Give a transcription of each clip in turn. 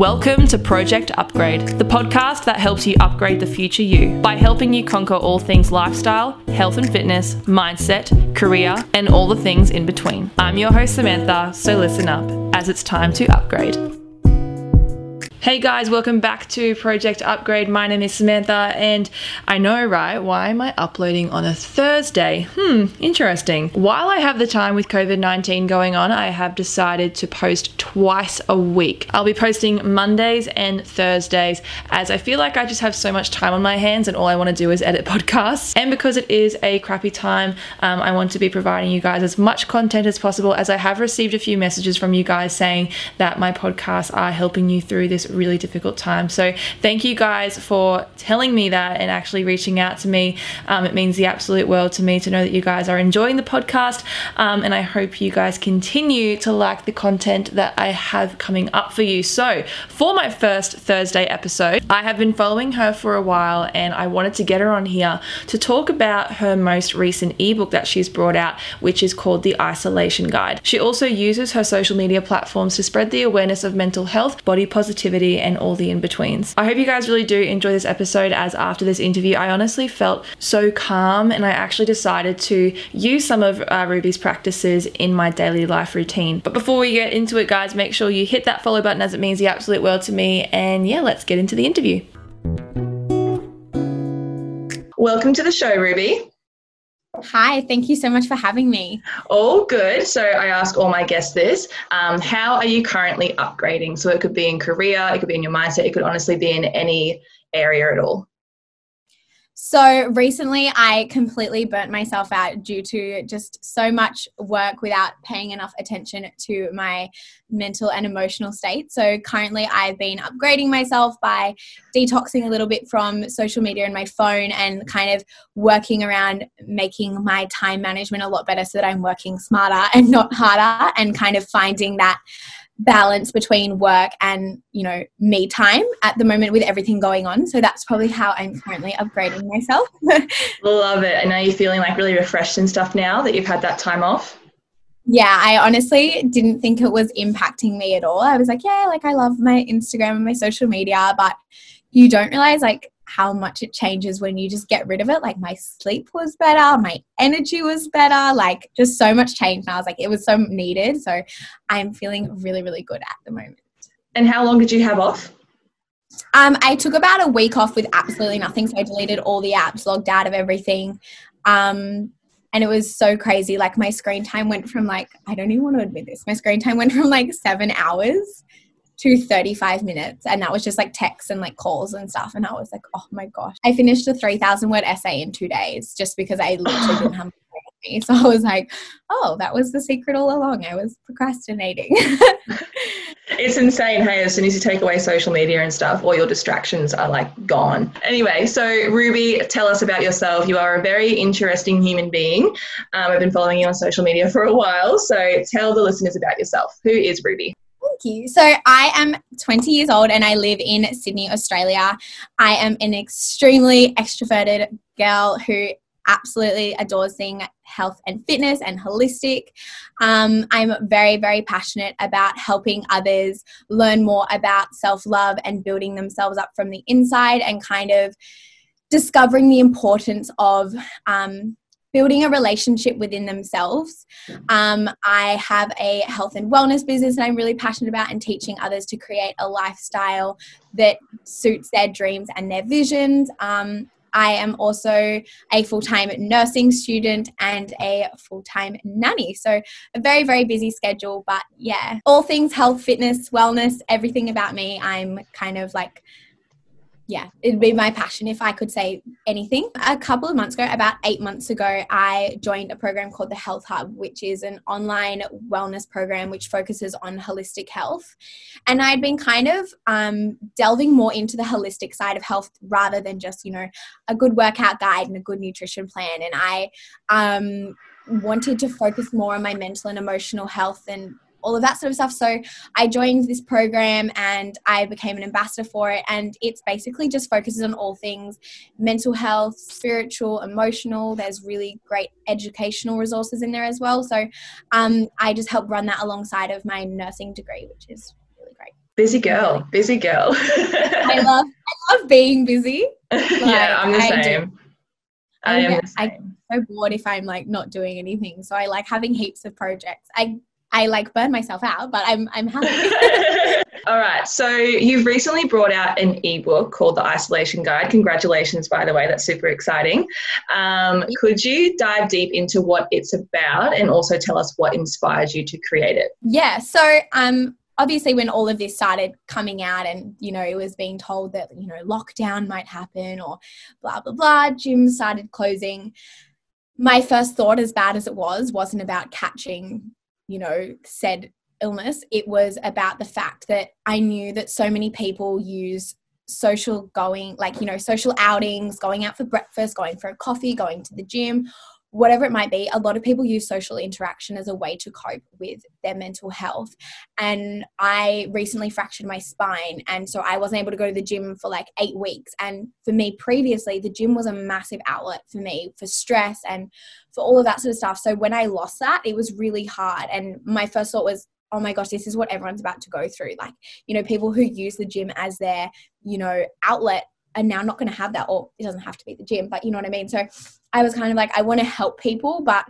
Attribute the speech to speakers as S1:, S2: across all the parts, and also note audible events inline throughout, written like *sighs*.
S1: Welcome to Project Upgrade, the podcast that helps you upgrade the future you by helping you conquer all things lifestyle, health and fitness, mindset, career, and all the things in between. I'm your host, Samantha, so listen up as it's time to upgrade. Hey guys, welcome back to Project Upgrade. My name is Samantha, and I know, right? Why am I uploading on a Thursday? Hmm, interesting. While I have the time with COVID 19 going on, I have decided to post twice a week. I'll be posting Mondays and Thursdays as I feel like I just have so much time on my hands, and all I want to do is edit *laughs* podcasts. And because it is a crappy time, um, I want to be providing you guys as much content as possible, as I have received a few messages from you guys saying that my podcasts are helping you through this really difficult time. So thank you guys for telling me that and actually reaching out to me. Um, it means the absolute world to me to know that you guys are enjoying the podcast. Um, and I hope you guys continue to like the content that I have coming up for you. So for my first Thursday episode, I have been following her for a while and I wanted to get her on here to talk about her most recent ebook that she's brought out, which is called The Isolation Guide. She also uses her social media platforms to spread the awareness of mental health, body positivity, and all the in betweens. I hope you guys really do enjoy this episode, as after this interview, I honestly felt so calm and I actually decided to use some of uh, Ruby's practices in my daily life routine. But before we get into it, guys, make sure you hit that follow button as it means the absolute world to me. And yeah, let's get into the interview. Welcome to the show, Ruby.
S2: Hi, thank you so much for having me.
S1: All good. So I ask all my guests this um, How are you currently upgrading? So it could be in career, it could be in your mindset, it could honestly be in any area at all.
S2: So recently, I completely burnt myself out due to just so much work without paying enough attention to my mental and emotional state. So currently, I've been upgrading myself by detoxing a little bit from social media and my phone and kind of working around making my time management a lot better so that I'm working smarter and not harder and kind of finding that balance between work and you know me time at the moment with everything going on. So that's probably how i'm currently upgrading myself. *laughs*
S1: Love it. And are you feeling like really refreshed and stuff now that you've had that time off?
S2: Yeah i honestly didn't think it was impacting me at all. I was like yeah like i love my instagram and my social media but you don't realize like how much it changes when you just get rid of it. Like my sleep was better, my energy was better, like just so much change. And I was like, it was so needed. So I'm feeling really, really good at the moment.
S1: And how long did you have off?
S2: Um, I took about a week off with absolutely nothing. So I deleted all the apps, logged out of everything. Um, and it was so crazy. Like my screen time went from like, I don't even want to admit this, my screen time went from like seven hours to 35 minutes and that was just like texts and like calls and stuff and i was like oh my gosh. I finished a 3000 word essay in two days just because i literally didn't have so i was like oh that was the secret all along. I was procrastinating. *laughs*
S1: It's insane hey as soon as you take away social media and stuff all your distractions are like gone. Anyway so ruby tell us about yourself. You are a very interesting human being. Um, i've been following you on social media for a while so tell the listeners about yourself. Who is ruby
S2: you. So, I am 20 years old and I live in Sydney, Australia. I am an extremely extroverted girl who absolutely adores seeing health and fitness and holistic. Um, I'm very, very passionate about helping others learn more about self love and building themselves up from the inside and kind of discovering the importance of um, building a relationship within themselves. Um, I have a health and wellness business that I'm really passionate about and teaching others to create a lifestyle that suits their dreams and their visions. Um, I am also a full time nursing student and a full time nanny. So, a very, very busy schedule. But yeah, all things health, fitness, wellness, everything about me, I'm kind of like yeah, it'd be my passion if I could say anything. A couple of months ago, about eight months ago, I joined a program called the Health Hub, which is an online wellness program which focuses on holistic health. And I'd been kind of um, delving more into the holistic side of health rather than just, you know, a good workout guide and a good nutrition plan. And I um, wanted to focus more on my mental and emotional health and all of that sort of stuff. So I joined this program and I became an ambassador for it. And it's basically just focuses on all things mental health, spiritual, emotional. There's really great educational resources in there as well. So um, I just help run that alongside of my nursing degree, which is really great.
S3: Busy girl, busy girl. *laughs*
S2: I love I love being busy. *laughs*
S3: Like, yeah, I'm the I same. Do. I am the
S2: same. I'm so bored if I'm like not doing anything. So I like having heaps of projects. I I like burn myself out, but I'm I'm happy. *laughs*
S3: All right. So you've recently brought out an ebook called The Isolation Guide. Congratulations, by the way. That's super exciting. Um, could you dive deep into what it's about and also tell us what inspired you to create it?
S2: Yeah. So um, obviously when all of this started coming out and you know it was being told that you know lockdown might happen or blah blah blah gyms started closing my first thought as bad as it was wasn't about catching you know said illness, it was about the fact that I knew that so many people use social going, like, you know, social outings, going out for breakfast, going for a coffee, going to the gym, whatever it might be, a lot of people use social interaction as a way to cope with their mental health. And I recently fractured my spine. And so I wasn't able to go to the gym for like eight weeks. And for me, previously, the gym was a massive outlet for me for stress and for all of that sort of stuff. So when I lost that, it was really hard. And my first thought was, oh my gosh, this is what everyone's about to go through. Like, you know, people who use the gym as their, you know, outlet are now not going to have that, or it doesn't have to be the gym, but you know what I mean? So I was kind of like, I want to help people, but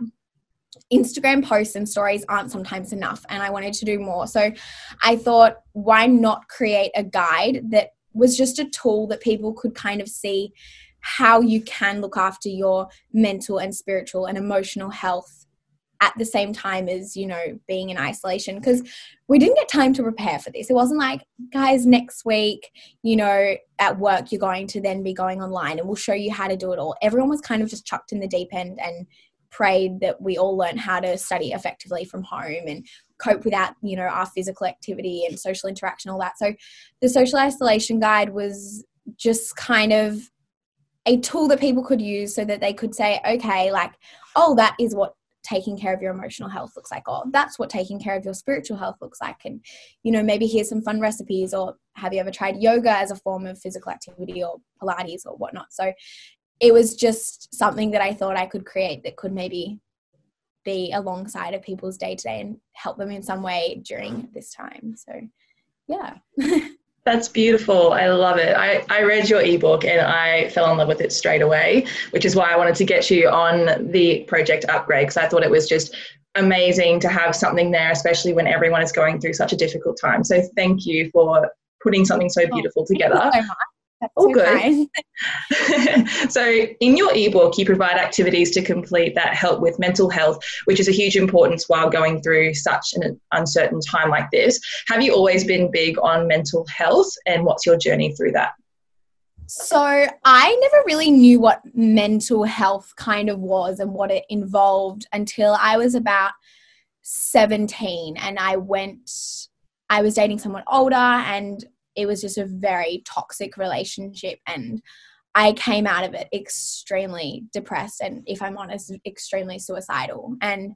S2: Instagram posts and stories aren't sometimes enough. And I wanted to do more. So I thought, why not create a guide that was just a tool that people could kind of see how you can look after your mental and spiritual and emotional health at the same time as you know being in isolation because we didn't get time to prepare for this. It wasn't like guys next week you know at work you're going to then be going online and we'll show you how to do it all. Everyone was kind of just chucked in the deep end and prayed that we all learn how to study effectively from home and cope without you know our physical activity and social interaction all that. So the social isolation guide was just kind of a tool that people could use so that they could say okay like oh that is what taking care of your emotional health looks like or that's what taking care of your spiritual health looks like. And you know maybe here's some fun recipes or have you ever tried yoga as a form of physical activity or pilates or whatnot? So it was just something that i thought i could create that could maybe be alongside of people's day to day and help them in some way during this time. So yeah *laughs*
S3: That's beautiful. I love it. I, I read your ebook and I fell in love with it straight away, which is why I wanted to get you on the project upgrade because I thought it was just amazing to have something there, especially when everyone is going through such a difficult time. So thank you for putting something so oh, beautiful oh, together. So that's oh, good. *laughs* *laughs* so, in your ebook, you provide activities to complete that help with mental health, which is a huge importance while going through such an uncertain time like this. Have you always been big on mental health, and what's your journey through that?
S2: So, I never really knew what mental health kind of was and what it involved until I was about 17 and I went I was dating someone older and it was just a very toxic relationship and I came out of it extremely depressed and if I'm honest extremely suicidal and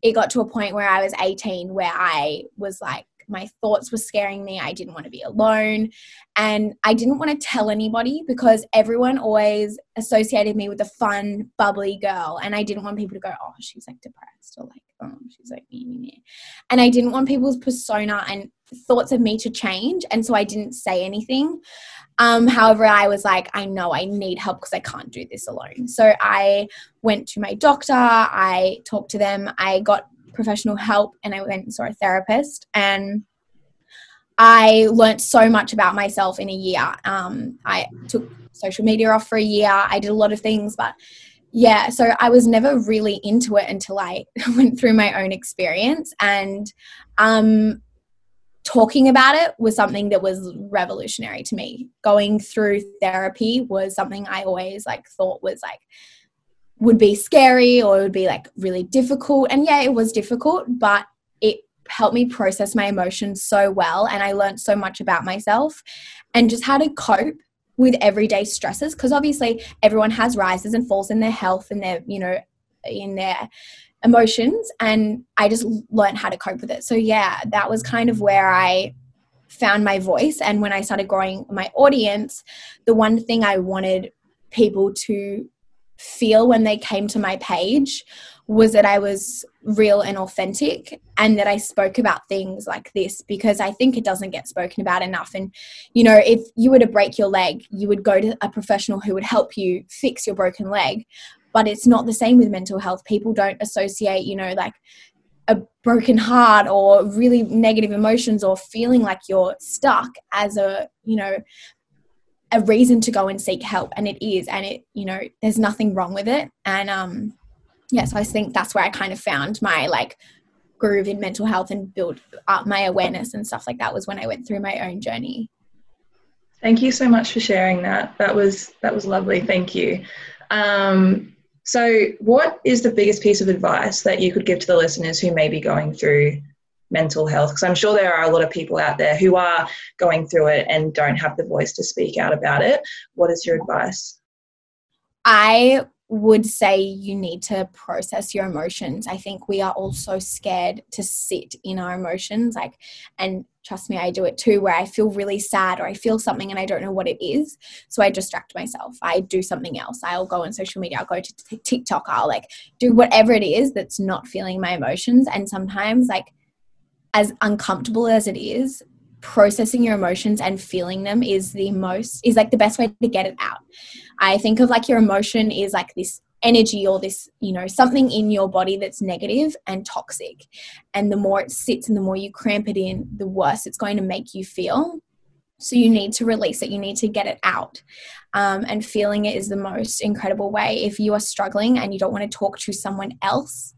S2: it got to a point where I was 18 where I was like my thoughts were scaring me. I didn't want to be alone. And I didn't want to tell anybody because everyone always associated me with a fun, bubbly girl. And I didn't want people to go, oh, she's like depressed or like, oh, she's like me, me, me. And I didn't want people's persona and thoughts of me to change. And so I didn't say anything. Um, however, I was like, I know I need help because I can't do this alone. So I went to my doctor, I talked to them, I got professional help and I went and saw a therapist and I learnt so much about myself in a year. Um, I took social media off for a year. I did a lot of things, but yeah, so I was never really into it until I *laughs* went through my own experience. And um, talking about it was something that was revolutionary to me. Going through therapy was something I always like thought was like would be scary or it would be like really difficult. And yeah, it was difficult, but it helped me process my emotions so well. And I learned so much about myself and just how to cope with everyday stresses. Because obviously, everyone has rises and falls in their health and their, you know, in their emotions. And I just learned how to cope with it. So yeah, that was kind of where I found my voice. And when I started growing my audience, the one thing I wanted people to feel when they came to my page was that I was real and authentic and that I spoke about things like this because I think it doesn't get spoken about enough. And, you know, if you were to break your leg, you would go to a professional who would help you fix your broken leg. But it's not the same with mental health. People don't associate, you know, like a broken heart or really negative emotions or feeling like you're stuck as a, you know, a reason to go and seek help and it is and it you know there's nothing wrong with it and um yeah, so I think that's where I kind of found my like groove in mental health and build up my awareness and stuff like that was when I went through my own journey.
S3: Thank you so much for sharing that. That was that was lovely. Thank you. Um, so, what is the biggest piece of advice that you could give to the listeners who may be going through mental health? Because I'm sure there are a lot of people out there who are going through it and don't have the voice to speak out about it. What is your advice?
S2: I would say you need to process your emotions. I think we are all so scared to sit in our emotions. Like, and trust me, I do it too, where I feel really sad or I feel something and I don't know what it is. So I distract myself. I do something else. I'll go on social media. I'll go to TikTok. I'll like do whatever it is that's not feeling my emotions. And sometimes, like, as uncomfortable as it is, processing your emotions and feeling them is the most is like the best way to get it out i think of like your emotion is like this energy or this you know something in your body that's negative and toxic. And the more it sits and the more you cramp it in the worse it's going to make you feel. So you need to release it. You need to get it out. Um, and feeling it is the most incredible way. If you are struggling and you don't want to talk to someone else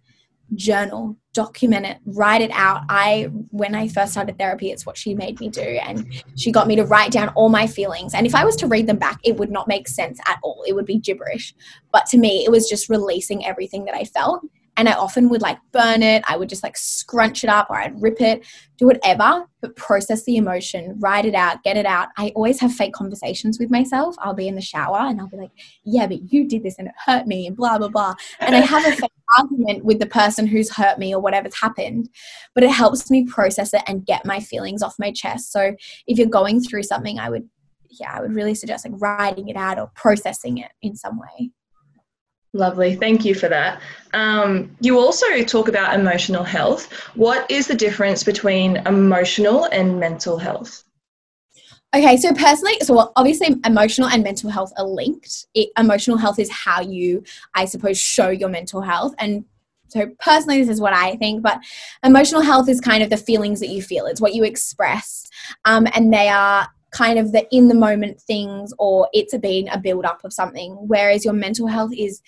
S2: journal document it write it out i when i first started therapy it's what she made me do and she got me to write down all my feelings and if i was to read them back it would not make sense at all it would be gibberish but to me it was just releasing everything that i felt and I often would like burn it. I would just like scrunch it up or I'd rip it, do whatever, but process the emotion, write it out, get it out. I always have fake conversations with myself. I'll be in the shower and I'll be like, yeah, but you did this and it hurt me and blah, blah, blah. And I have a fake *laughs* argument with the person who's hurt me or whatever's happened, but it helps me process it and get my feelings off my chest. So if you're going through something, I would, yeah, I would really suggest like writing it out or processing it in some way.
S3: Lovely, thank you for that. Um, you also talk about emotional health. What is the difference between emotional and mental health?
S2: Okay, so personally, so obviously emotional and mental health are linked. It, emotional health is how you, I suppose, show your mental health. And so personally, this is what I think, but emotional health is kind of the feelings that you feel, it's what you express. Um, and they are kind of the in the moment things or it's been a build up of something whereas your mental health is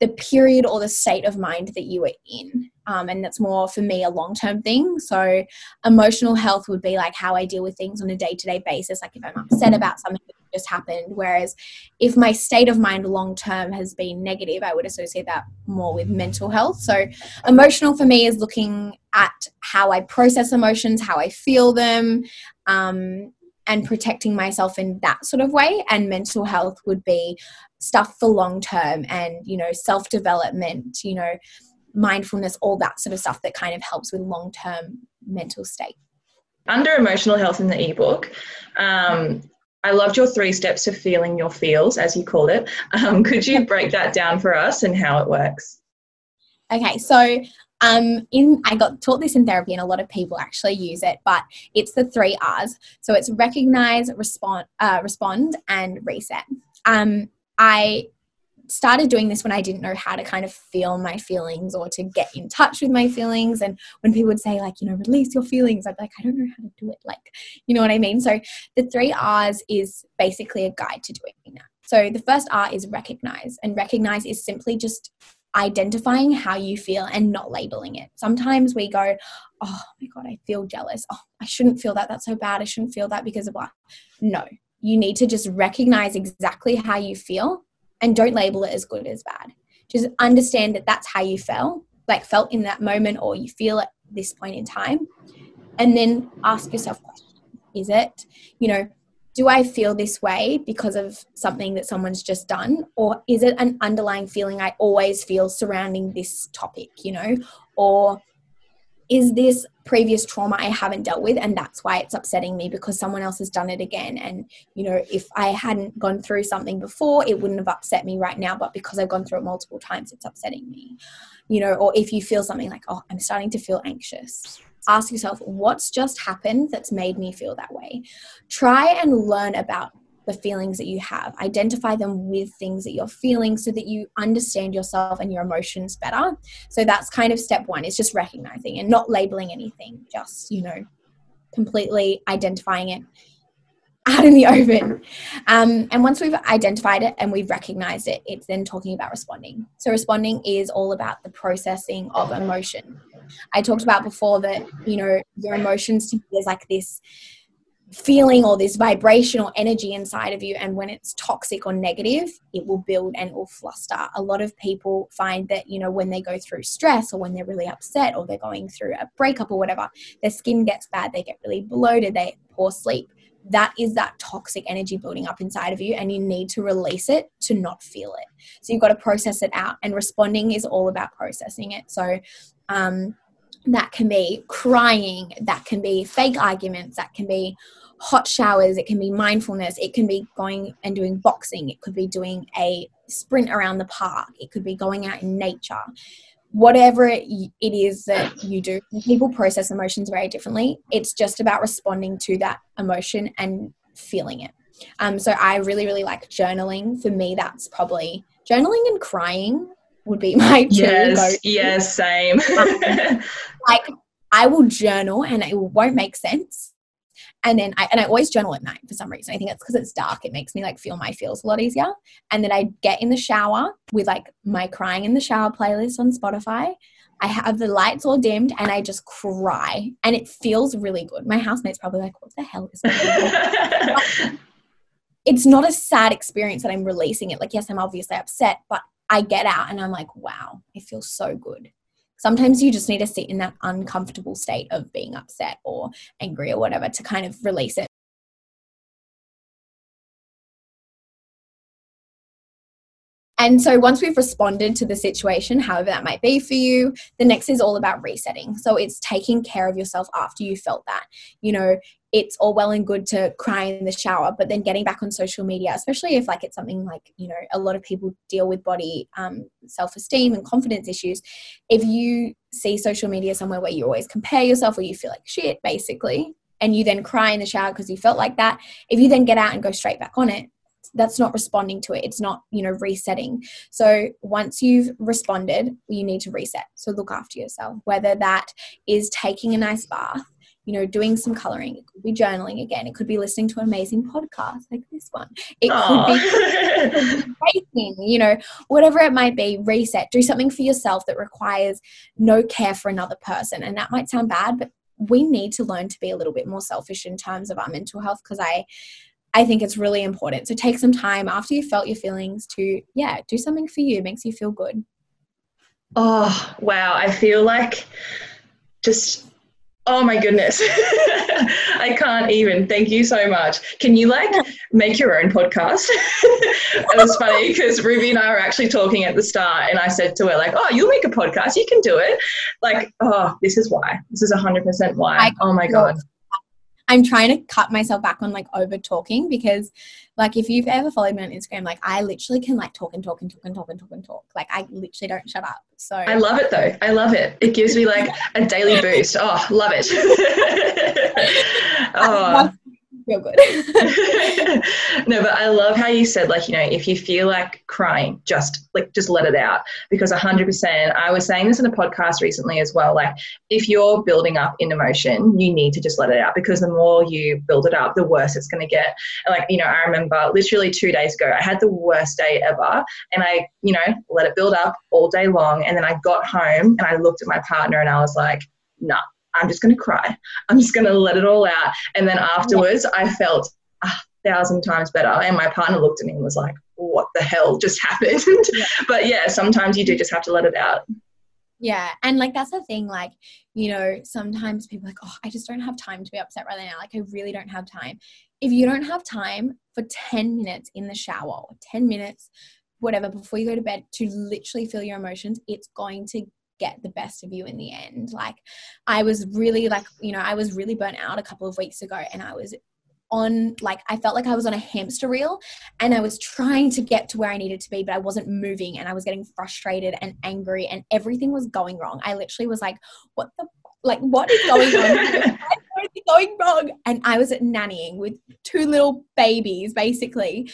S2: the period or the state of mind that you are in um, and that's more for me a long term thing. So emotional health would be like how i deal with things on a day to day basis like if i'm upset about something that just happened. Whereas if my state of mind long term has been negative i would associate that more with mental health. So emotional for me is looking at how i process emotions how i feel them um, and protecting myself in that sort of way. And mental health would be stuff for long term and you know self development you know mindfulness all that sort of stuff that kind of helps with long term mental state
S3: under emotional health in the ebook um, I loved your three steps to feeling your feels, as you called it. Um, could you *laughs* break that down for us and how it works?
S2: Okay, so um, in I got taught this in therapy, and a lot of people actually use it. But it's the three R's. So it's recognize, respond, uh, respond, and reset. Um, I started doing this when I didn't know how to kind of feel my feelings or to get in touch with my feelings. And when people would say, like, you know, release your feelings, I'd be like, I don't know how to do it. Like, you know what I mean? So the three R's is basically a guide to doing that. So the first R is recognize, and recognize is simply just identifying how you feel and not labeling it. Sometimes we go, oh my God, I feel jealous. Oh, I shouldn't feel that. That's so bad. I shouldn't feel that because of what. No, you need to just recognize exactly how you feel and don't label it as good as bad. Just understand that that's how you felt, like felt in that moment or you feel at this point in time. And then ask yourself. Is it, you know, do I feel this way because of something that someone's just done? Or is it an underlying feeling I always feel surrounding this topic, you know? Or is this previous trauma I haven't dealt with and that's why it's upsetting me because someone else has done it again. And you know if I hadn't gone through something before it wouldn't have upset me right now but because I've gone through it multiple times it's upsetting me. You know or if you feel something like oh I'm starting to feel anxious ask yourself what's just happened that's made me feel that way? Try and learn about the feelings that you have. Identify them with things that you're feeling so that you understand yourself and your emotions better. So that's kind of step one is just recognizing and not labeling anything, just, you know, completely identifying it out in the *laughs* open. Um, and once we've identified it and we've recognized it, it's then talking about responding. So, responding is all about the processing of emotion. I talked about before that, you know, your emotions to me is like this feeling or this vibrational energy inside of you and when it's toxic or negative it will build and it will fluster. A lot of people find that you know when they go through stress or when they're really upset or they're going through a breakup or whatever their skin gets bad they get really bloated they poor sleep. That is that toxic energy building up inside of you and you need to release it to not feel it. So you've got to process it out and responding is all about processing it. So um that can be crying, that can be fake arguments, that can be hot showers, it can be mindfulness, it can be going and doing boxing, it could be doing a sprint around the park, it could be going out in nature. Whatever it is that you do, people process emotions very differently. It's just about responding to that emotion and feeling it. Um, so I really, really like journaling. For me, that's probably journaling and crying would be *laughs* my two
S3: yes yes same *laughs*
S2: like i will journal and it won't make sense and then I and I always journal at night for some reason. I think it's because it's dark. It makes me like feel my feels a lot easier. And then I get in the shower with like my crying in the shower playlist on Spotify. I have the lights all dimmed and I just cry, and it feels really good. My housemate's probably like, "What the hell is?" *laughs* it's not a sad experience that I'm releasing it. Like, yes, I'm obviously upset, but I get out and I'm like, wow, it feels so good. Sometimes you just need to sit in that uncomfortable state of being upset or angry or whatever to kind of release it. And so once we've responded to the situation, however that might be for you, the next is all about resetting. So it's taking care of yourself after you felt that. You know, it's all well and good to cry in the shower but then getting back on social media especially if like it's something like you know a lot of people deal with body um, self-esteem and confidence issues if you see social media somewhere where you always compare yourself or you feel like shit basically and you then cry in the shower because you felt like that if you then get out and go straight back on it that's not responding to it. It's not you know resetting. So once you've responded you need to reset. So look after yourself whether that is taking a nice bath you know, doing some coloring. It could be journaling again. It could be listening to an amazing podcast like this one. It could be *laughs* baking, you know, whatever it might be, reset. Do something for yourself that requires no care for another person. And that might sound bad, but we need to learn to be a little bit more selfish in terms of our mental health because I I think it's really important. So take some time after you felt your feelings to, yeah, do something for you. It makes you feel good.
S3: Oh, wow. I feel like just Oh my goodness. *laughs* I can't even. Thank you so much. Can you like make your own podcast? *laughs* it was funny because Ruby and I were actually talking at the start and I said to her like, "Oh, you'll make a podcast. You can do it." Like, "Oh, this is why. This is 100% why." oh my god.
S2: I'm trying to cut myself back on like over talking because like if you've ever followed me on Instagram, like I literally can like talk and talk and talk and talk and talk and talk. Like I literally don't shut up. So
S3: I love it though. I love it. It gives me like a daily boost. Oh, love it. *laughs* *laughs*
S2: oh feel good. *laughs*
S3: no, but I love how you said, like, you know, if you feel like crying, just like, just let it out. Because 100%, I was saying this in a podcast recently as well. Like, if you're building up in emotion, you need to just let it out because the more you build it up, the worse it's going to get. And, like, you know, I remember literally two days ago, I had the worst day ever. And I, you know, let it build up all day long. And then I got home and I looked at my partner and I was like, nah, I'm just going to cry. I'm just going to let it all out. And then afterwards, yeah. I felt a thousand times better. And my partner looked at me and was like, what the hell just *laughs* happened? Yeah. but yeah, sometimes you do just have to let it out.
S2: Yeah. And like, that's the thing. Like, you know, sometimes people like, oh, I just don't have time to be upset right now. Like, I really don't have time. If you don't have time for 10 minutes in the shower or 10 minutes, whatever, before you go to bed to literally feel your emotions, it's going to get the best of you in the end. Like I was really like, you know, I was really burnt out a couple of weeks ago and I was on like I felt like I was on a hamster wheel and I was trying to get to where I needed to be but I wasn't moving and I was getting frustrated and angry and everything was going wrong. I literally was like what the like what is going on? *laughs* what is going wrong? And I was at nannying with two little babies basically.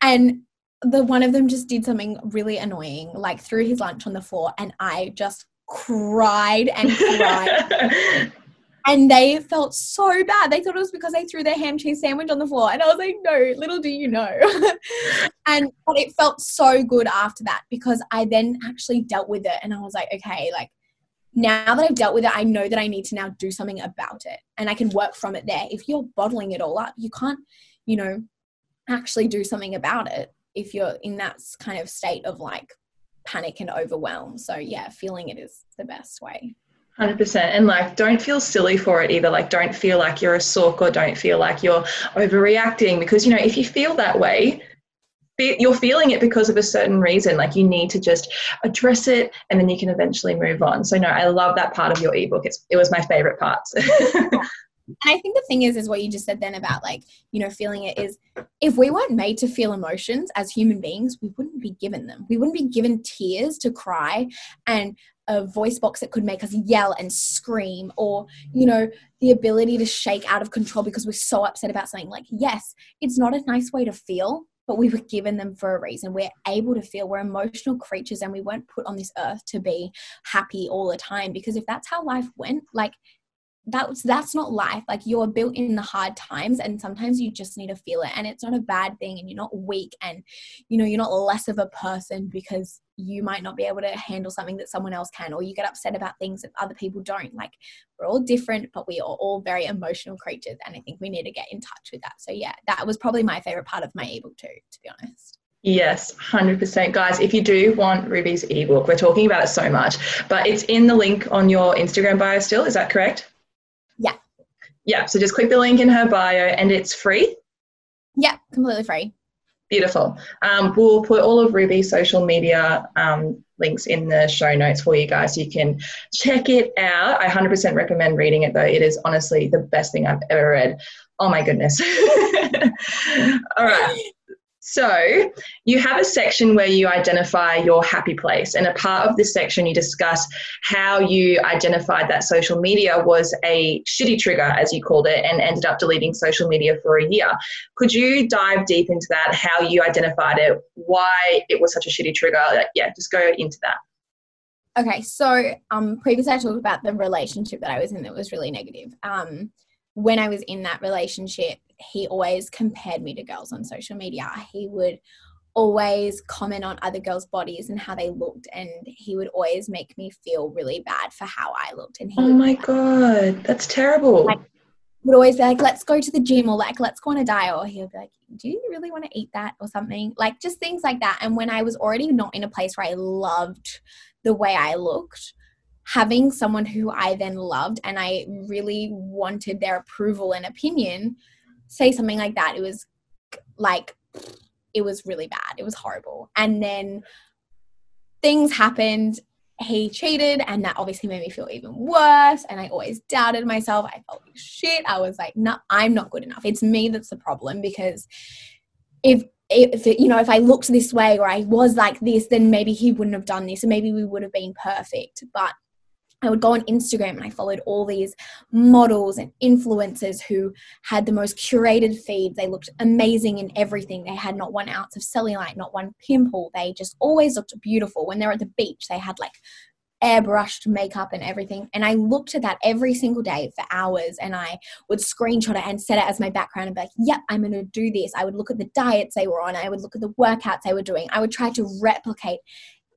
S2: And the one of them just did something really annoying, like threw his lunch on the floor, and I just cried and cried. *laughs* and they felt so bad. They thought it was because they threw their ham cheese sandwich on the floor. And I was like, no, little do you know. *laughs* and but it felt so good after that because I then actually dealt with it and I was like, okay, like now that I've dealt with it, I know that I need to now do something about it and I can work from it there. If you're bottling it all up, you can't, you know, actually do something about it if you're in that kind of state of like panic and overwhelm. So yeah, feeling it is the best way.
S3: 100% and like don't feel silly for it either. Like don't feel like you're a sook or don't feel like you're overreacting because you know if you feel that way you're feeling it because of a certain reason. Like you need to just address it and then you can eventually move on. So no i love that part of your ebook. It's, it was my favorite part *laughs*
S2: And I think the thing is, is what you just said then about like, you know, feeling it is if we weren't made to feel emotions as human beings, we wouldn't be given them. We wouldn't be given tears to cry and a voice box that could make us yell and scream or, you know, the ability to shake out of control because we're so upset about something. Like, yes, it's not a nice way to feel, but we were given them for a reason. We're able to feel. We're emotional creatures and we weren't put on this earth to be happy all the time because if that's how life went, like that's that's not life like you're built in the hard times and sometimes you just need to feel it and it's not a bad thing and you're not weak and you know you're not less of a person because you might not be able to handle something that someone else can or you get upset about things that other people don't like we're all different but we are all very emotional creatures and i think we need to get in touch with that so yeah that was probably my favorite part of my ebook too to be honest
S3: Yes, 100%. Guys, if you do want Ruby's ebook, we're talking about it so much, but it's in the link on your Instagram bio still. Is that correct?
S2: Yeah.
S3: So just click the link in her bio and it's free.
S2: Yeah, completely free.
S3: Beautiful. Um, we'll put all of Ruby's social media um, links in the show notes for you guys so you can check it out. I 100% recommend reading it though. It is honestly the best thing I've ever read. Oh my goodness. *laughs* all right. So, you have a section where you identify your happy place, and a part of this section you discuss how you identified that social media was a shitty trigger, as you called it, and ended up deleting social media for a year. Could you dive deep into that, how you identified it, why it was such a shitty trigger? Yeah, just go into that.
S2: Okay, so um, previously I talked about the relationship that I was in that was really negative. Um, when I was in that relationship, he always compared me to girls on social media. He would always comment on other girls' bodies and how they looked, and he would always make me feel really bad for how I looked. And he
S3: oh my god, that's terrible.
S2: Like, would always be like, "Let's go to the gym," or like, "Let's go on a diet," or he'll be like, "Do you really want to eat that?" or something like just things like that. And when I was already not in a place where I loved the way I looked, having someone who I then loved and I really wanted their approval and opinion say something like that, it was like, it was really bad. It was horrible. And then things happened. He cheated, and that obviously made me feel even worse. And I always doubted myself. I felt like shit. I was like, no, I'm not good enough. It's me that's the problem because if if you know if I looked this way or I was like this, then maybe he wouldn't have done this, and maybe we would have been perfect. But I would go on Instagram and I followed all these models and influencers who had the most curated feed. They looked amazing in everything. They had not one ounce of cellulite, not one pimple. They just always looked beautiful. When they were at the beach, they had like airbrushed makeup and everything. And I looked at that every single day for hours and I would screenshot it and set it as my background and be like, yep, I'm going to do this. I would look at the diets they were on. I would look at the workouts they were doing. I would try to replicate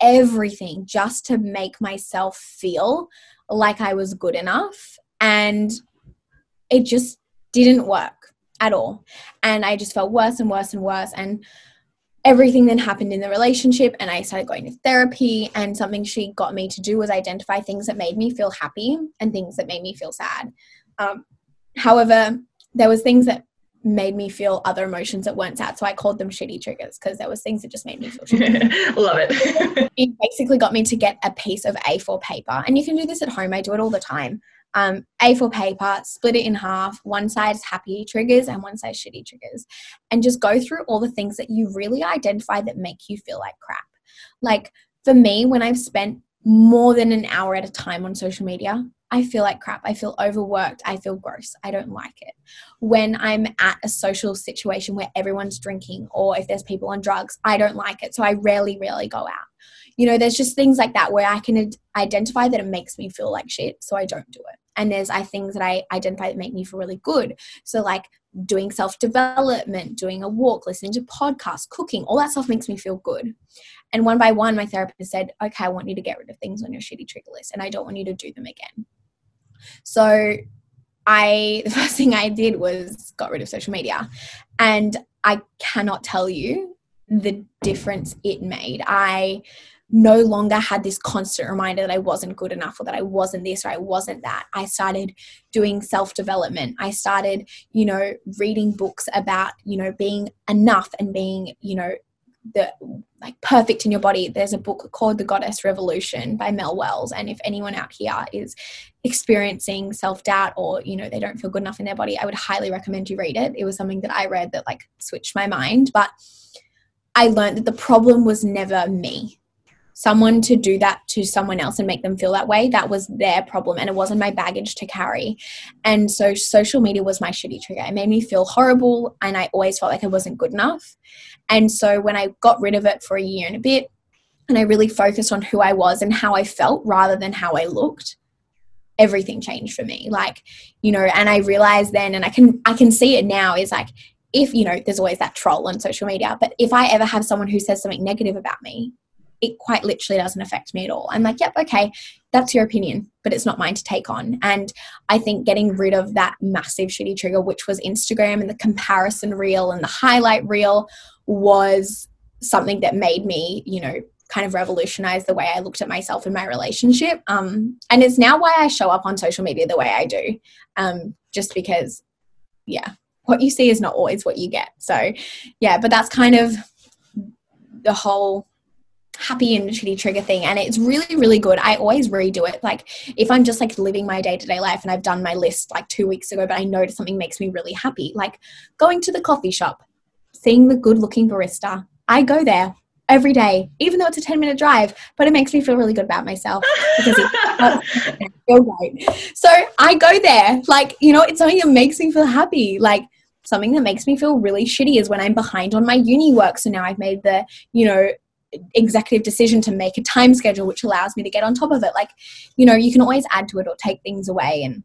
S2: everything just to make myself feel like I was good enough. And it just didn't work at all. And I just felt worse and worse and worse. And everything then happened in the relationship and I started going to therapy and something she got me to do was identify things that made me feel happy and things that made me feel sad. Um, however, there was things that made me feel other emotions that weren't sad. So I called them shitty triggers because there was things that just made me feel shitty. *laughs*
S3: Love it. *laughs*
S2: it basically got me to get a piece of A4 paper. And you can do this at home. I do it all the time. Um, A4 paper, split it in half. One side is happy triggers and one side shitty triggers. And just go through all the things that you really identify that make you feel like crap. Like for me, when I've spent more than an hour at a time on social media, I feel like crap. I feel overworked. I feel gross. I don't like it. When I'm at a social situation where everyone's drinking or if there's people on drugs, I don't like it. So I rarely, rarely go out. You know, there's just things like that where I can identify that it makes me feel like shit. So I don't do it. And there's I things that I identify that make me feel really good. So like doing self development, doing a walk, listening to podcasts, cooking, all that stuff makes me feel good. And one by one, my therapist said, okay, I want you to get rid of things on your shitty trigger list and I don't want you to do them again. So I *laughs* the first thing I did was got rid of social media. And I cannot tell you the difference it made. I no longer had this constant reminder that I wasn't good enough or that I wasn't this or I wasn't that. I started doing self development. I started, you know, reading books about, you know, being enough and being, you know, the like perfect in your body. There's a book called The Goddess Revolution by Mel Wells. And if anyone out here is experiencing self-doubt or, you know, they don't feel good enough in their body, I would highly recommend you read it. It was something that I read that like switched my mind. But I learned that the problem was never me someone to do that to someone else and make them feel that way that was their problem and it wasn't my baggage to carry. And so social media was my shitty trigger. It made me feel horrible and i always felt like i wasn't good enough. And so when i got rid of it for a year and a bit and i really focused on who i was and how i felt rather than how i looked everything changed for me. Like you know and i realized then and i can i can see it now is like if you know there's always that troll on social media but if i ever have someone who says something negative about me it quite literally doesn't affect me at all. I'm like, yep, okay, that's your opinion, but it's not mine to take on. And I think getting rid of that massive shitty trigger, which was Instagram and the comparison reel and the highlight reel, was something that made me, you know, kind of revolutionize the way I looked at myself in my relationship. Um, and it's now why I show up on social media the way I do, um, just because, yeah, what you see is not always what you get. So, yeah, but that's kind of the whole happy and shitty trigger thing and it's really really good. I always redo it. Like if i'm just like living my day-to-day life and i've done my list like two weeks ago but i notice something makes me really happy like going to the coffee shop seeing the good looking barista. I go there every day even though it's a 10 minute drive but it makes me feel really good about myself because it *laughs* feel great. So i go there like you know it's something that makes me feel happy. Like something that makes me feel really shitty is when I'm behind on my uni work. So now I've made the, you know, executive decision to make a time schedule which allows me to get on top of it. Like you know you can always add to it or take things away and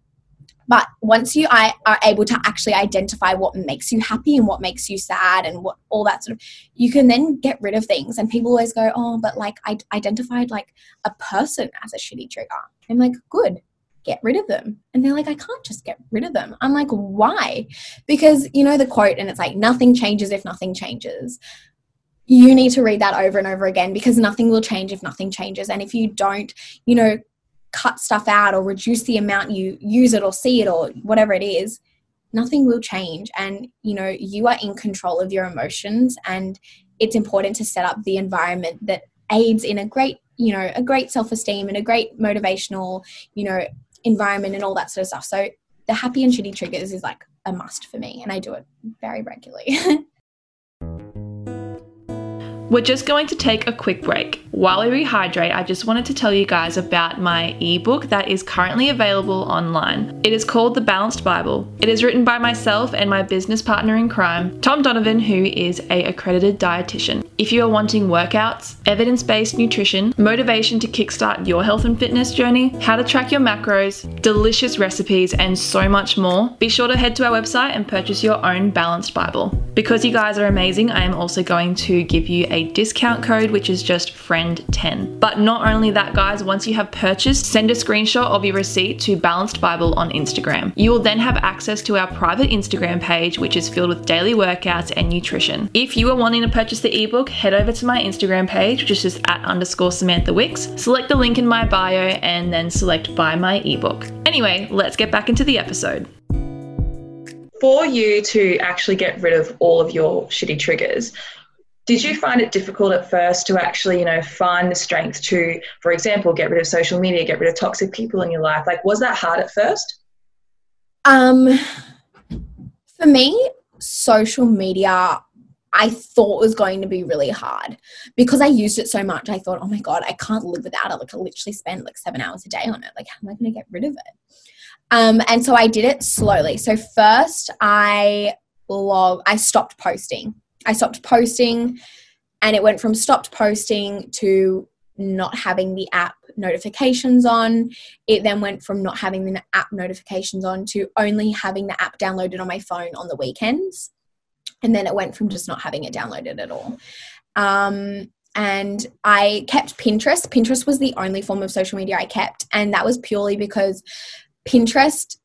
S2: but once you are able to actually identify what makes you happy and what makes you sad and what all that sort of you can then get rid of things and people always go oh but like i identified like a person as a shitty trigger. I'm like good. Get rid of them. And they're like i can't just get rid of them. I'm like why? Because you know the quote and it's like nothing changes if nothing changes you need to read that over and over again because nothing will change if nothing changes. And if you don't, you know, cut stuff out or reduce the amount you use it or see it or whatever it is, nothing will change. And, you know, you are in control of your emotions. And it's important to set up the environment that aids in a great, you know, a great self esteem and a great motivational, you know, environment and all that sort of stuff. So the happy and shitty triggers is like a must for me. And I do it very regularly. *laughs*
S1: We're just going to take a quick break. While we rehydrate, I just wanted to tell you guys about my ebook that is currently available online. It is called The Balanced Bible. It is written by myself and my business partner in crime, Tom Donovan, who is a accredited dietitian. If you are wanting workouts, evidence-based nutrition, motivation to kickstart your health and fitness journey, how to track your macros, delicious recipes, and so much more, be sure to head to our website and purchase your own Balanced Bible. Because you guys are amazing, I am also going to give you a discount code, which is just FRIEND10. But not only that, guys, once you have purchased, send a screenshot of your receipt to Balanced Bible on Instagram. You will then have access to our private Instagram page, which is filled with daily workouts and nutrition. If you are wanting to purchase the ebook, head over to my Instagram page, which is just at underscore Samantha Wicks, select the link in my bio, and then select buy my ebook. Anyway, let's get back into the episode.
S3: for you to actually get rid of all of your shitty triggers, did you find it difficult at first to actually, you know, find the strength to, for example, get rid of social media, get rid of toxic people in your life? Like, was that hard at first?
S2: Um, for me, social media I thought was going to be really hard because I used it so much. I thought, oh my God, I can't live without it. Like, I literally spend like seven hours a day on it. Like, how am I going to get rid of it? Um, and so I did it slowly. So, first, I log, I stopped posting. I stopped posting, and it went from stopped posting to not having the app notifications on. It then went from not having the app notifications on to only having the app downloaded on my phone on the weekends and then it went from just not having it downloaded at all. Um, and I kept Pinterest. Pinterest was the only form of social media I kept, and that was purely because Pinterest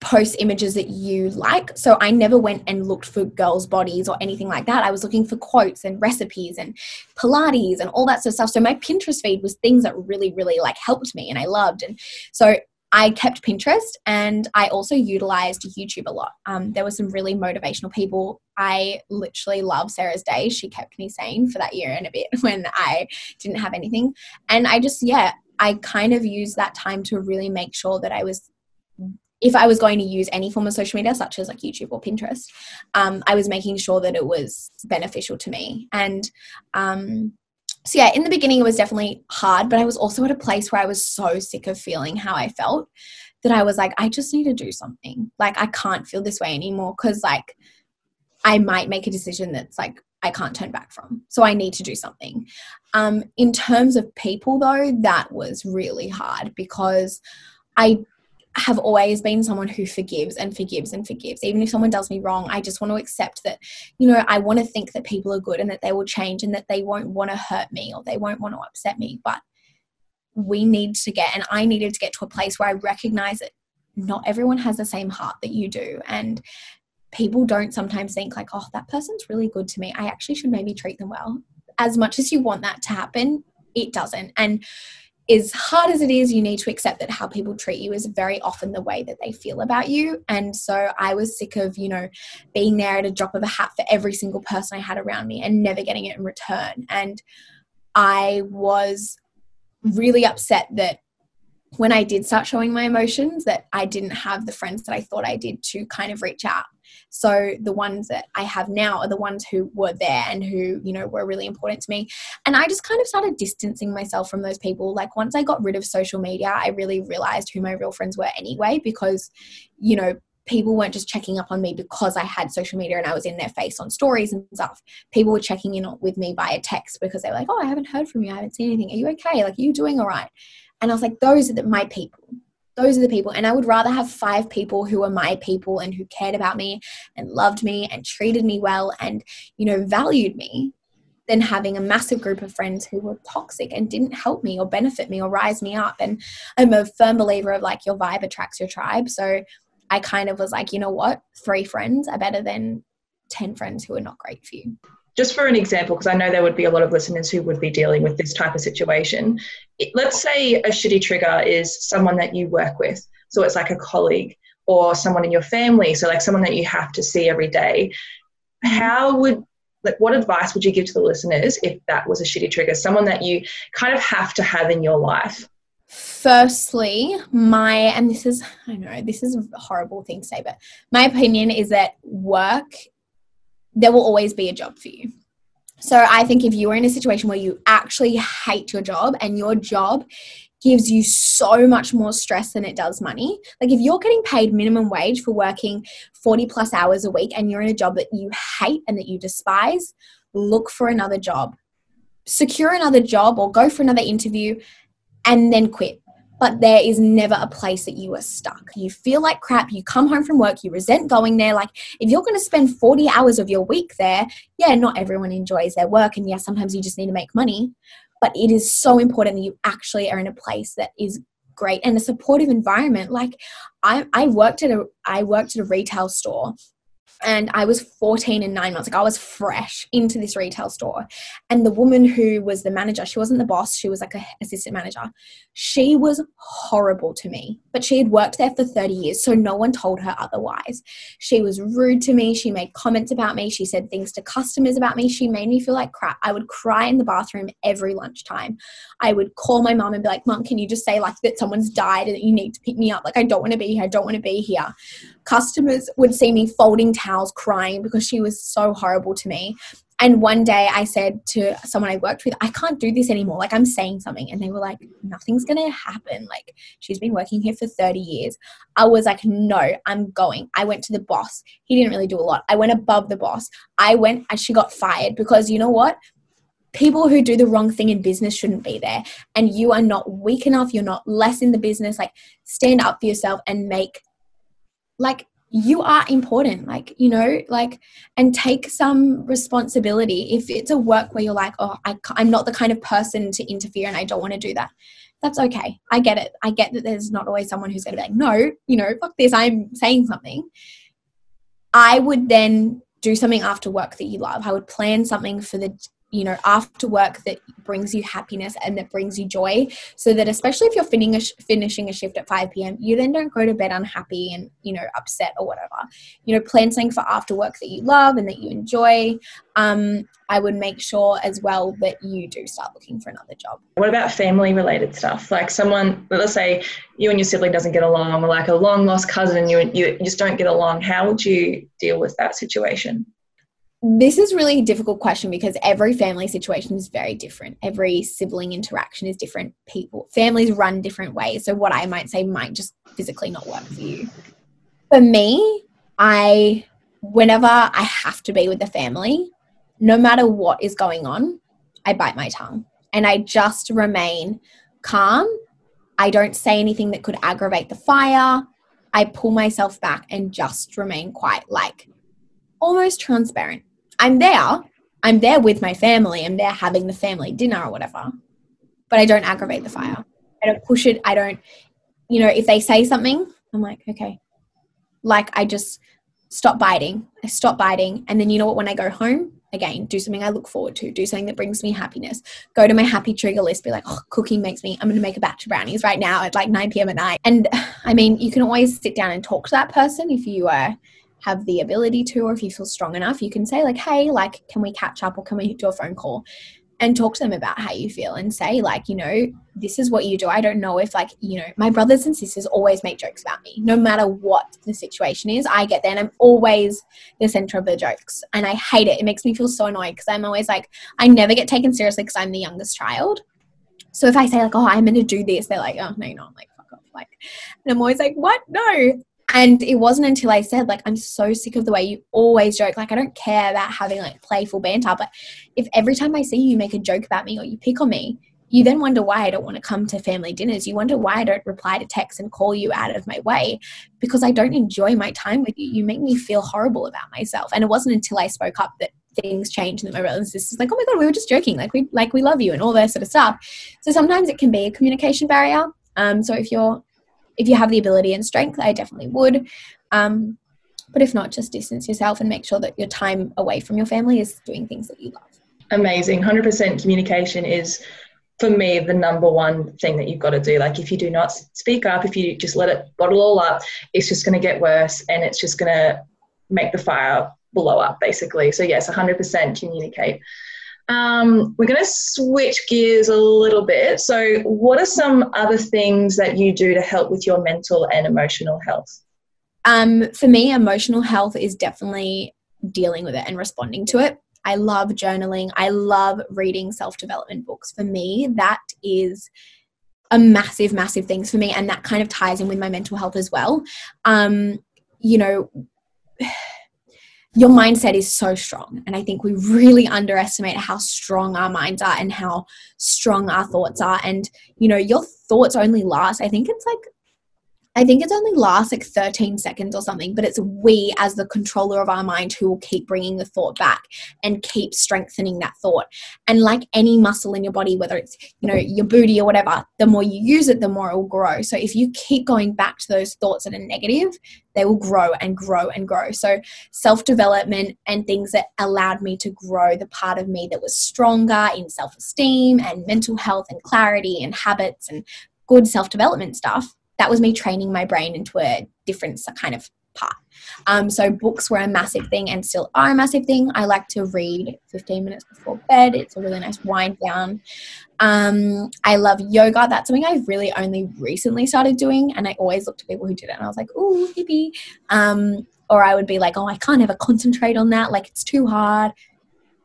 S2: posts images that you like. So I never went and looked for girls' bodies or anything like that. I was looking for quotes and recipes and Pilates and all that sort of stuff. So my Pinterest feed was things that really, really like helped me and I loved. And so I kept Pinterest and I also utilized YouTube a lot. Um, there were some really motivational people. I literally love Sarah's Day. She kept me sane for that year and a bit *laughs* when I didn't have anything. And I just, yeah, I kind of used that time to really make sure that I was, if I was going to use any form of social media, such as like YouTube or Pinterest, um, I was making sure that it was beneficial to me. And um, so yeah, in the beginning it was definitely hard, but I was also at a place where I was so sick of feeling how I felt that I was like, I just need to do something. Like I can't feel this way anymore because like I might make a decision that's like I can't turn back from. So I need to do something. Um, in terms of people though, that was really hard because I have always been someone who forgives and forgives and forgives. Even if someone does me wrong, I just want to accept that, you know, I want to think that people are good and that they will change and that they won't want to hurt me or they won't want to upset me. But we need to get, and I needed to get to a place where I recognize that not everyone has the same heart that you do. And people don't sometimes think, like, oh, that person's really good to me. I actually should maybe treat them well. As much as you want that to happen, it doesn't. And as hard as it is, you need to accept that how people treat you is very often the way that they feel about you. And so I was sick of, you know, being there at a drop of a hat for every single person I had around me and never getting it in return. And I was really upset that when I did start showing my emotions that I didn't have the friends that I thought I did to kind of reach out so the ones that I have now are the ones who were there and who, you know, were really important to me. And I just kind of started distancing myself from those people. Like once I got rid of social media, I really realized who my real friends were anyway, because, you know, people weren't just checking up on me because I had social media and I was in their face on stories and stuff. People were checking in with me via text because they were like, oh, I haven't heard from you. I haven't seen anything. Are you okay? Like, are you doing all right? And I was like, those are the, my people those are the people and i would rather have five people who are my people and who cared about me and loved me and treated me well and you know valued me than having a massive group of friends who were toxic and didn't help me or benefit me or rise me up. And i'm a firm believer of like your vibe attracts your tribe. So i kind of was like you know what? Three friends are better than 10 friends who are not great for you.
S3: Just for an example, because I know there would be a lot of listeners who would be dealing with this type of situation. Let's say a shitty trigger is someone that you work with. So it's like a colleague or someone in your family. So, like someone that you have to see every day. How would, like, what advice would you give to the listeners if that was a shitty trigger? Someone that you kind of have to have in your life?
S2: Firstly, my, and this is, I know, this is a horrible thing to say, but my opinion is that work there will always be a job for you. So I think if you are in a situation where you actually hate your job and your job gives you so much more stress than it does money. Like if you're getting paid minimum wage for working 40 plus hours a week and you're in a job that you hate and that you despise, look for another job. Secure another job or go for another interview and then quit but there is never a place that you are stuck. You feel like crap, you come home from work, you resent going there. Like, if you're going to spend 40 hours of your week there, yeah, not everyone enjoys their work. And yeah, sometimes you just need to make money. But it is so important that you actually are in a place that is great and a supportive environment. Like, I, I worked at a I worked at a retail store and I was 14 and nine months. Like I was fresh into this retail store. And the woman who was the manager, she wasn't the boss, she was like an assistant manager. She was horrible to me, but she had worked there for 30 years, so no one told her otherwise. She was rude to me. She made comments about me. She said things to customers about me. She made me feel like crap. I would cry in the bathroom every lunchtime. I would call my mom and be like, Mom, can you just say like that someone's died and that you need to pick me up? Like I don't want to be here. I don't want to be here. Customers would see me folding towels crying because she was so horrible to me. And one day I said to someone I worked with, I can't do this anymore. Like I'm saying something. And they were like, nothing's going to happen. Like she's been working here for 30 years. I was like, no, I'm going. I went to the boss. He didn't really do a lot. I went above the boss. I went and she got fired because you know what? People who do the wrong thing in business shouldn't be there. And you are not weak enough. You're not less in the business. Like stand up for yourself and make like you are important like you know like and take some responsibility. If it's a work where you're like oh I, i'm not the kind of person to interfere and i don't want to do that that's okay. I get it. I get that there's not always someone who's going to be like no you know fuck this i'm saying something. I would then do something after work that you love. I would plan something for the you know after work that brings you happiness and that brings you joy so that especially if you're finishing a, finishing a shift at 5 p.m you then don't go to bed unhappy and you know upset or whatever. You know plan something for after work that you love and that you enjoy. Um, i would make sure as well that you do start looking for another job.
S3: What about family related stuff? Like someone let's say you and your sibling doesn't get along or like a long lost cousin you, you just don't get along how would you deal with that situation
S2: this is really a difficult question because every family situation is very different. Every sibling interaction is different. People, families run different ways. So, what I might say might just physically not work for you. For me, I, whenever I have to be with the family, no matter what is going on, I bite my tongue and I just remain calm. I don't say anything that could aggravate the fire. I pull myself back and just remain quiet, like almost transparent I'm there. I'm there with my family. I'm there having the family dinner or whatever. But I don't aggravate the fire. I don't push it. I don't, you know, if they say something, I'm like, okay. Like I just stop biting. I stop biting. And then you know what? When I go home, again, do something I look forward to, do something that brings me happiness. Go to my happy trigger list, be like, oh, cooking makes me, I'm going to make a batch of brownies right now at like 9 p.m. at night. And *sighs* I mean, you can always sit down and talk to that person if you are have the ability to, or if you feel strong enough, you can say, like, hey, like, can we catch up or can we do a phone call? And talk to them about how you feel and say, like, you know, this is what you do. I don't know if, like, you know, my brothers and sisters always make jokes about me, no matter what the situation is. I get there and I'm always the center of the jokes. And I hate it. It makes me feel so annoyed because I'm always like, I never get taken seriously because I'm the youngest child. So if I say, like, oh, I'm going to do this, they're like, oh, no, you're not. I'm like, fuck off. Like, and I'm always like, what? No. And it wasn't until I said, like, I'm so sick of the way you always joke. Like, I don't care about having like playful banter, but if every time I see you, you make a joke about me or you pick on me, you then wonder why I don't want to come to family dinners. You wonder why I don't reply to texts and call you out of my way because I don't enjoy my time with you. You make me feel horrible about myself. And it wasn't until I spoke up that things changed and that my brothers and sisters like, oh my god, we were just joking. Like we like we love you and all that sort of stuff. So sometimes it can be a communication barrier. Um, so if you're if you have the ability and strength, I definitely would. Um, but if not, just distance yourself and make sure that your time away from your family is doing things that you love.
S3: Amazing. 100% communication is, for me, the number one thing that you've got to do. Like, if you do not speak up, if you just let it bottle all up, it's just going to get worse and it's just going to make the fire blow up, basically. So, yes, 100% communicate. Um, we're going to switch gears a little bit. So, what are some other things that you do to help with your mental and emotional health?
S2: Um, for me, emotional health is definitely dealing with it and responding to it. I love journaling. I love reading self development books. For me, that is a massive, massive thing for me. And that kind of ties in with my mental health as well. Um, you know, your mindset is so strong. And I think we really underestimate how strong our minds are and how strong our thoughts are. And, you know, your thoughts only last, I think it's like I think it only lasts like 13 seconds or something, but it's we as the controller of our mind who will keep bringing the thought back and keep strengthening that thought. And like any muscle in your body, whether it's, you know, your booty or whatever, the more you use it, the more it will grow. So if you keep going back to those thoughts that are negative, they will grow and grow and grow. So self development and things that allowed me to grow the part of me that was stronger in self esteem and mental health and clarity and habits and good self development stuff that was me training my brain into a different kind of part. Um, so books were a massive thing and still are a massive thing. I like to read 15 minutes before bed. It's a really nice wind down. Um, I love yoga. That's something I've really only recently started doing, and I always look to people who did it, and I was like, "Ooh, hippie." Um, or I would be like, "Oh, I can't ever concentrate on that. Like it's too hard."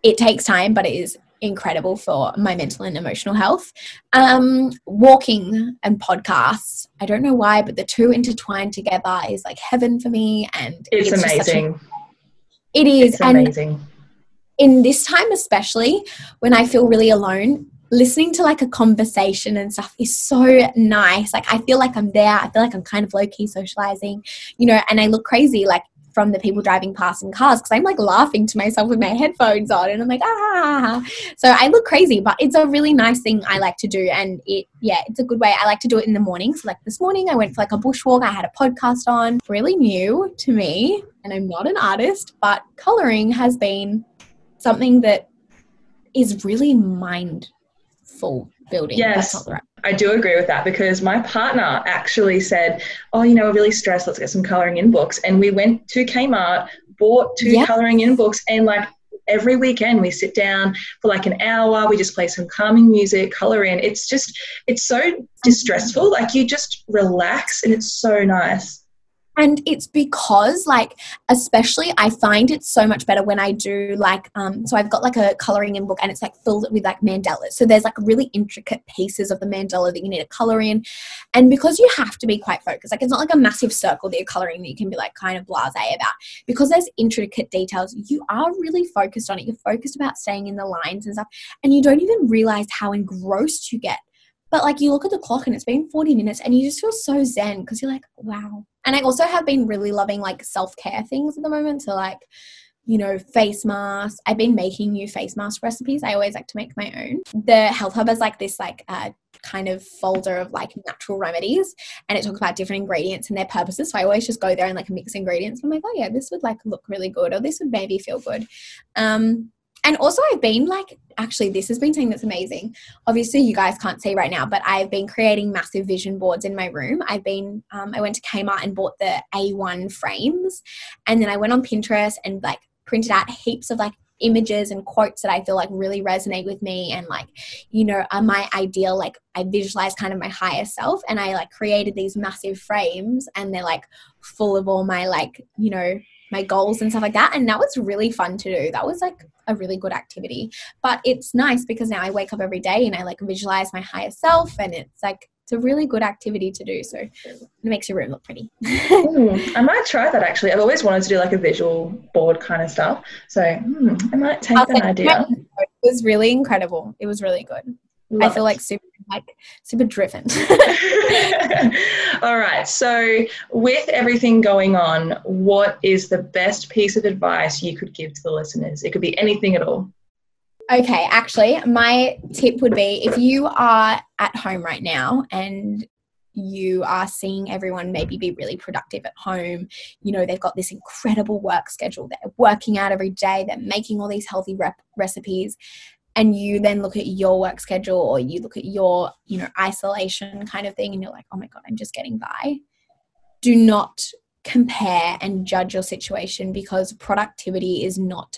S2: It takes time, but it is incredible for my mental and emotional health. Um, walking and podcasts, I don't know why, but the two intertwined together is like heaven for me. And
S4: it's, it's amazing. A,
S2: it is. It's amazing. And in this time, especially when I feel really alone, listening to like a conversation and stuff is so nice. Like I feel like I'm there. I feel like I'm kind of low key socializing, you know, and I look crazy. Like from the people driving past in cars because I'm like laughing to myself with my headphones on and I'm like, ah. So I look crazy, but it's a really nice thing I like to do. And it, yeah, it's a good way. I like to do it in the morning. So like this morning, I went for like a bushwalk. I had a podcast on, really new to me. And I'm not an artist, but coloring has been something that is really mindful building.
S4: Yes. Right. I do agree with that because my partner actually said, Oh, you know, we're really stressed. Let's get some coloring in books. And we went to Kmart, bought two yep. coloring in books, and like every weekend we sit down for like an hour. We just play some calming music, color in. It's just, it's so mm-hmm. distressful. Like you just relax and it's so nice.
S2: And it's because, like, especially I find it so much better when I do, like, um, so I've got like a coloring in book and it's like filled with like mandalas. So there's like really intricate pieces of the mandala that you need to color in. And because you have to be quite focused, like, it's not like a massive circle that you're coloring that you can be like kind of blase about. Because there's intricate details, you are really focused on it. You're focused about staying in the lines and stuff. And you don't even realize how engrossed you get but like you look at the clock and it's been 40 minutes and you just feel so zen because you're like, wow. And I also have been really loving like self care things at the moment. So, like, you know, face masks. I've been making new face mask recipes. I always like to make my own. The Health Hub is like this like uh, kind of folder of like natural remedies, and it talks about different ingredients and their purposes. So I always just go there and like mix ingredients. I'm like, oh yeah, this would like look really good, or this would maybe feel good. Um, and also, I've been like, actually, this has been something that's amazing. Obviously, you guys can't see right now, but I've been creating massive vision boards in my room. I've been, um, I went to Kmart and bought the A1 frames, and then I went on Pinterest and like printed out heaps of like images and quotes that I feel like really resonate with me and like, you know, are my ideal, like I visualize kind of my higher self and I like created these massive frames and they're like full of all my like, you know, my goals and stuff like that. And that was really fun to do. That was like a really good activity. But it's nice because now I wake up every day and I like visualize my higher self and it's like it's a really good activity to do. So it makes your room look pretty. *laughs*
S4: mm, I might try that actually. I've always wanted to do like a visual board kind of stuff. So mm, I might take that idea. *laughs*
S2: It was really incredible. It was really good. Love I feel like super like super driven. *laughs*
S4: All right. So with everything going on, what is the best piece of advice you could give to the listeners? It could be anything at all.
S2: Okay, actually, my tip would be if you are at home right now and you are seeing everyone maybe be really productive at home. You know, they've got this incredible work schedule. They're working out every day, they're making all these healthy rep- recipes and you then look at your work schedule or you look at your you know isolation kind of thing and you're like oh my god i'm just getting by. Do not compare and judge your situation because productivity is not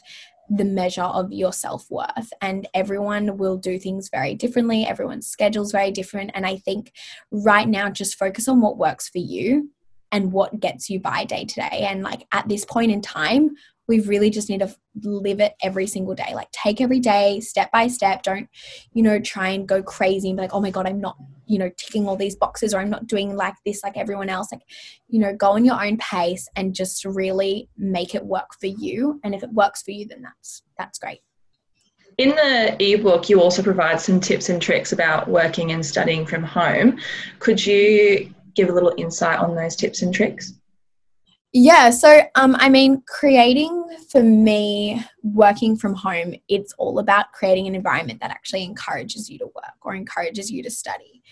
S2: the measure of your self-worth and everyone will do things very differently. Everyone's schedule's very different and i think right now just focus on what works for you and what gets you by day to day. And like at this point in time we really just need to live it every single day like take every day step by step don't you know try and go crazy and be like oh my god i'm not you know ticking all these boxes or i'm not doing like this like everyone else like you know go on your own pace and just really make it work for you and if it works for you then that's that's great
S4: in the ebook, you also provide some tips and tricks about working and studying from home. Could you give a little insight on those tips and tricks?
S2: Yeah, so um, I mean, creating for me, working from home, it's all about creating an environment that actually encourages you to work or encourages you to study.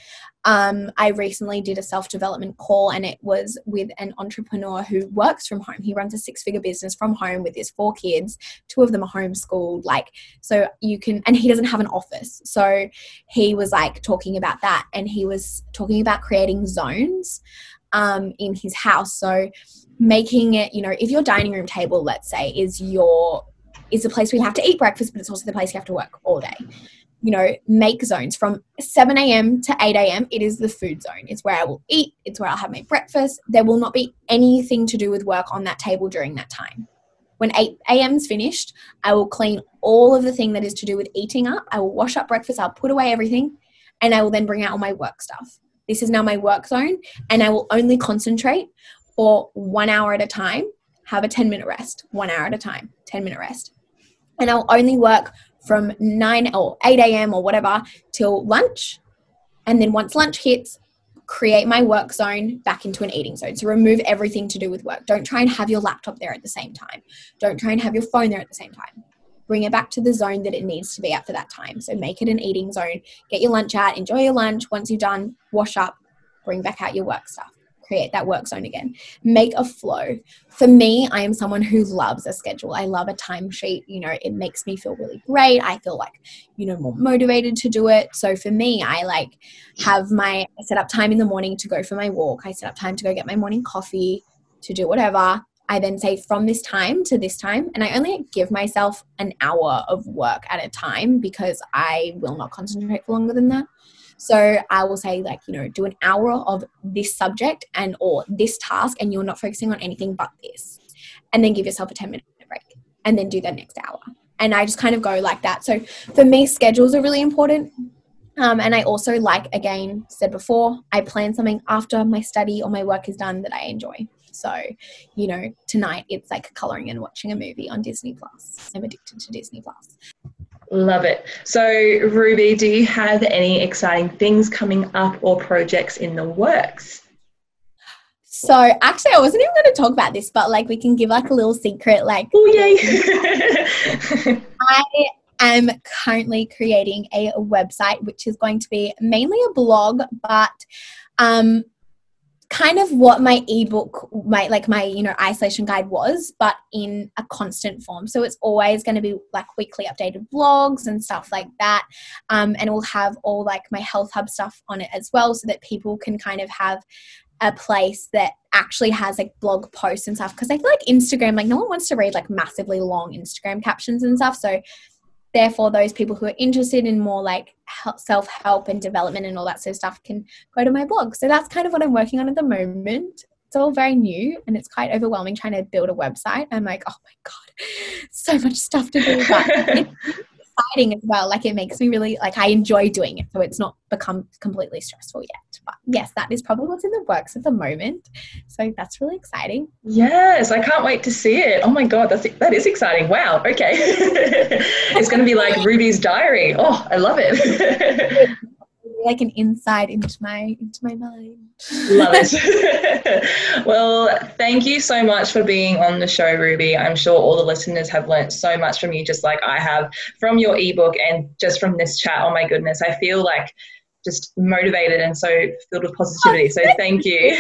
S2: Um, I recently did a self development call and it was with an entrepreneur who works from home. He runs a six figure business from home with his four kids. Two of them are homeschooled. Like, so you can, and he doesn't have an office. So he was like talking about that and he was talking about creating zones um, in his house. So making it, you know, if your dining room table, let's say, is your is the place you have to eat breakfast, but it's also the place you have to work all day you know, make zones from 7 a.m. to 8 a.m. It is the food zone. It's where I will eat, it's where I'll have my breakfast. There will not be anything to do with work on that table during that time. When 8 a.m. is finished, I will clean all of the thing that is to do with eating up. I will wash up breakfast, I'll put away everything, and I will then bring out all my work stuff. This is now my work zone, and I will only concentrate for one hour at a time, have a 10 minute rest, one hour at a time, 10 minute rest. And I'll only work from 9 or 8 a.m. or whatever till lunch. And then once lunch hits, create my work zone back into an eating zone. So remove everything to do with work. Don't try and have your laptop there at the same time. Don't try and have your phone there at the same time. Bring it back to the zone that it needs to be at for that time. So make it an eating zone. Get your lunch out, enjoy your lunch. Once you're done, wash up, bring back out your work stuff create that work zone again. Make a flow. For me, I am someone who loves a schedule. I love a timesheet. You know, it makes me feel really great. I feel like, you know, more motivated to do it. So for me, I like have my set up time in the morning to go for my walk. I set up time to go get my morning coffee, to do whatever. I then say from this time to this time, and I only give myself an hour of work at a time because I will not concentrate for longer than that. So I will say like, you know, do an hour of this subject and or this task and you're not focusing on anything but this. And then give yourself a 10 minute break and then do the next hour. And I just kind of go like that. So for me, schedules are really important. Um, and I also like, again, said before, I plan something after my study or my work is done that I enjoy. So, you know, tonight it's like coloring and watching a movie on Disney Plus. I'm addicted to Disney Plus.
S4: Love it. So, Ruby, do you have any exciting things coming up or projects in the works?
S2: So, actually, I wasn't even going to talk about this, but like we can give like a little secret. Like,
S4: oh yay! *laughs*
S2: I am currently creating a website, which is going to be mainly a blog, but um, kind of what my ebook my like my you know isolation guide was but in a constant form. So it's always going to be like weekly updated blogs and stuff like that um, and we'll have all like my health hub stuff on it as well so that people can kind of have a place that actually has like blog posts and stuff. Because i feel like instagram like no one wants to read like massively long instagram captions and stuff so therefore those people who are interested in more like self-help and development and all that sort of stuff can go to my blog so that's kind of what i'm working on at the moment it's all very new and it's quite overwhelming trying to build a website i'm like oh my god *laughs* so much stuff to do but *laughs* it's exciting as well. Like it makes me really like I enjoy doing it, so it's not become completely stressful yet. But yes, that is probably what's in the works at the moment. So that's really exciting.
S4: Yes, I can't wait to see it. Oh my god, that's that is exciting. Wow. Okay, *laughs* it's going to be like Ruby's diary. Oh, I love it. *laughs*
S2: like an insight into my into my mind.
S4: Love it. *laughs* well, thank you so much for being on the show, Ruby. I'm sure all the listeners have learnt so much from you, just like I have from your ebook and just from this chat. Oh my goodness, I feel like just motivated and so filled with positivity. Oh, so thank you.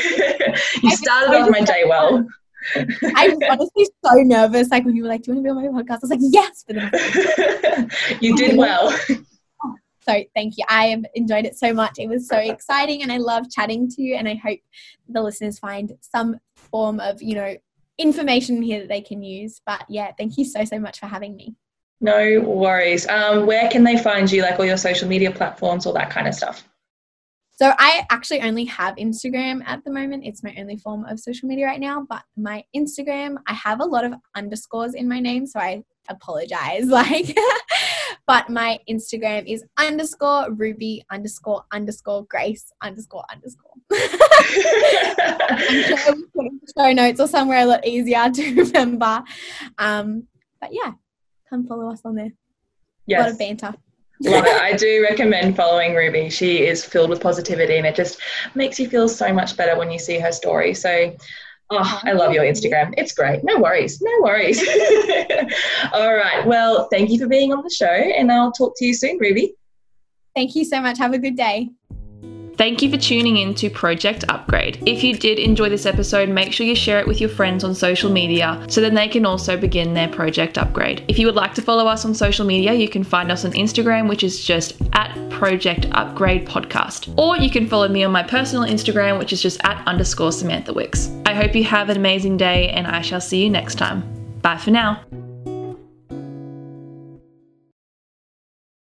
S4: you *laughs* started off my day well.
S2: I was *laughs* honestly so nervous. Like when you were like, "Do you want to be on my podcast?" I was like, "Yes." But *laughs*
S4: you did well.
S2: So thank you. I enjoyed it so much. It was so exciting and I love chatting to you and I hope the listeners find some form of, you know, information here that they can use. But yeah, thank you so so much for having me.
S4: No worries. Um, where can they find you, like all your social media platforms, all that kind of stuff?
S2: So I actually only have Instagram at the moment. It's my only form of social media right now. But my Instagram, I have a lot of underscores in my name, so I apologize. *laughs* Like, but my Instagram is underscore Ruby underscore underscore Grace underscore underscore. *laughs* I'm sure show notes or somewhere a lot easier to *laughs* remember. Um, but yeah, come follow us on there. Yes. A lot of banter.
S3: Love it. I do recommend following Ruby. She is filled with positivity and it just makes you feel so much better when you see her story. So, oh, I love your Instagram. It's great. No worries. No worries. *laughs* All right. Well, thank you for being on the show and I'll talk to you soon, Ruby.
S2: Thank you so much. Have a good day.
S1: Thank you for tuning in to Project Upgrade. If you did enjoy this episode, make sure you share it with your friends on social media so then they can also begin their Project Upgrade. If you would like to follow us on social media, you can find us on Instagram, which is just at Project Upgrade Podcast. Or you can follow me on my personal Instagram, which is just at underscore Samantha Wicks. I hope you have an amazing day and I shall see you next time. Bye for now.